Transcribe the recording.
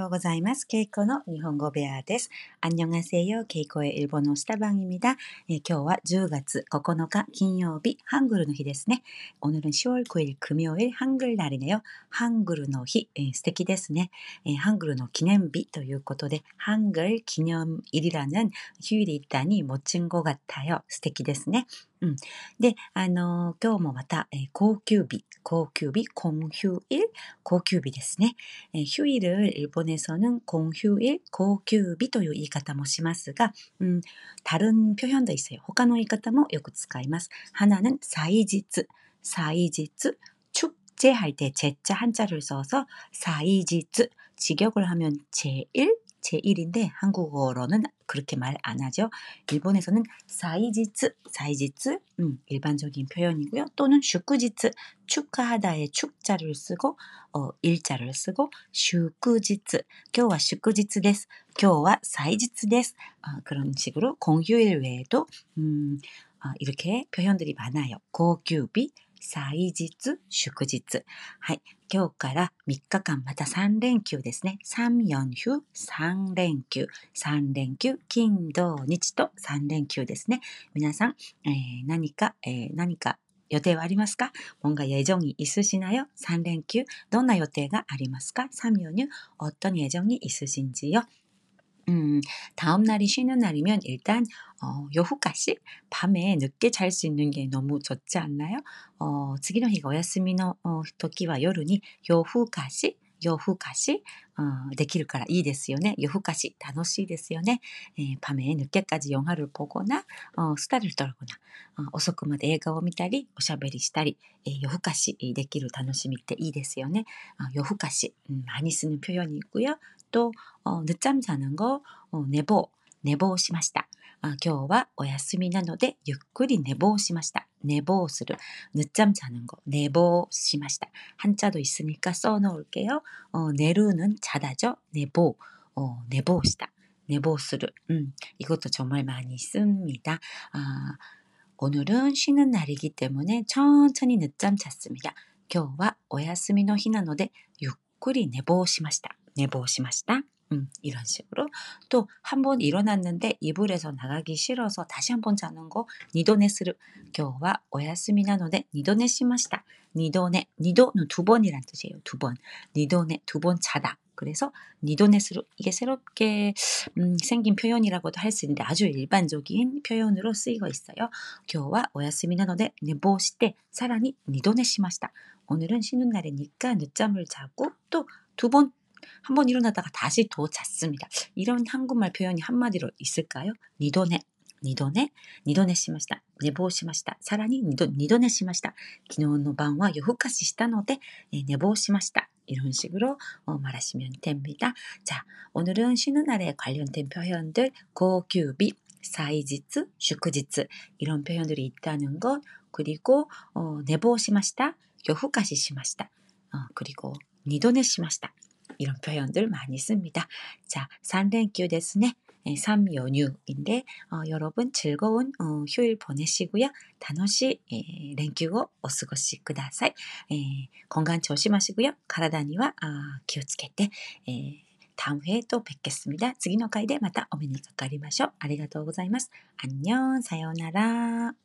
ようございます。ケイコの日本語ベアです。안녕하세요。ケイコ의일본어스타방입니다え今日は10月9日金曜日、ハングルの日ですね。오늘은10월9일 금요일ハングル날이네 요。 ハングルの日、えー、素敵ですね。えー、ハングルの記念日ということで、ハングル記念일이라는휴일이있다니멋진것같아 요。 素敵ですね。 うん。で、あの今日もまた、えー、高級日、高級日、공휴일高級日ですね。えー、휴일을일본에서는公휴일高級日という言い方もしますが、うん、다른표현도있어요他の言い方もよく使います。하나는사이지 츠、 사이지 츠、 축제할때제자한자를써서사이지 츠、 직역을하면제1, 제1인데 한국어로는 그렇게 말 안 하죠. 일본에서는 사이지츠, 사이지츠, 음, 일반적인 표현이고요. 또는 슈쿠지츠, 축하하다의 축자를 쓰고 어, 일자를 쓰고 슈쿠지츠, 今日は 슈쿠지츠 です. 今日は 사이지츠 です. 어, 그런 식으로 공휴일 외에도 음, 어, 이렇게 표현들이 많아요. 고규비, 祭日、祝日。はい。今日から3日間、また3連休ですね。3、4、9、3連休。3連休、金、土、日と3連休ですね。皆さん、えー、何か、えー、何か予定はありますか뭔가예정이있으시나요3連休。どんな予定がありますか ?3연휴어떤예정이있으신지요 음, 다음 날이 쉬는 날이면 일단 어, 요후까지 밤에 늦게 잘 수 있는 게 너무 좋지 않나요? 어, 次の日がお休みの人は夜に夜更かし 夜更かし、できるからいいですよね。夜更かし楽しいですよね。えー、밤에늦게까지영화를보거나어수다를떨거나遅くまで映画を見たり、おしゃべりしたり、えー、夜更かしできる楽しみっていいですよね。夜更かし、음 많이쓰는표현이있고요또어늦잠자는거어寝坊寝坊しました。あ今日はお休みなのでゆっくり寝坊しました。 寝坊する。늦잠자는 거。 寝坊しました。한자도있으니까써놓을게요어내르는자다죠寝坊。어내보した。寝坊する。うん。이것도정말많이씁니다 아、 오늘은쉬는날이기때문에천천히늦잠잤습니다今日はお休みの日なのでゆっくり寝坊しました。寝坊しました。 음, 이런 식으로 또 한 번 일어났는데 이불에서 나가기 싫어서 다시 한 번 자는 거 니도네스르 교와 오야스미나노데 니도네 시마시다 니도네 니도는 두 번이란 뜻이에요 두 번 니도네 두 번 자다 그래서 니도네스로 이게 새롭게 음, 생긴 표현이라고도 할 수 있는데 아주 일반적인 표현으로 쓰이고 있어요. 교와 오야스미나노데 네보시때 사라니 니도네시마시다. 오늘은 쉬는 날이니까 늦잠을 자고 또 두 번 한번 일어나다가 다시 또 잤습니다. 이런 한국말 표현이 한마디로 있을까요? 니도네, 니도네, 니도네 시마시다, 내보 시마시다, 사라니 니도, 니도네 시마시다, 기노노방와 요후카시 시다노데, 내보 네, 시마시다. 이런 식으로 어, 말하시면 됩니다. 자, 오늘은 쉬는 날에 관련된 표현들 고규비, 사이지츠, 슈크지츠 이런 표현들이 있다는 것 그리고 어, 내보 시마시다, 요후까지 시마시다, 어, 그리고 니도네 시마시다 이런 표현들 많이 씁니다. 자, 3連休 ですね. 3 연휴인데 어, 여러분 즐거운 어, 휴일 보내시고요. 楽しい連休をお過ごしください. 건강 조심하시고요. 体には 아, 気をつけて 다음 회에 또 뵙겠습니다. 次の回でまたお目にかかりましょう. ありがとうございます. 안녕, 사요나라.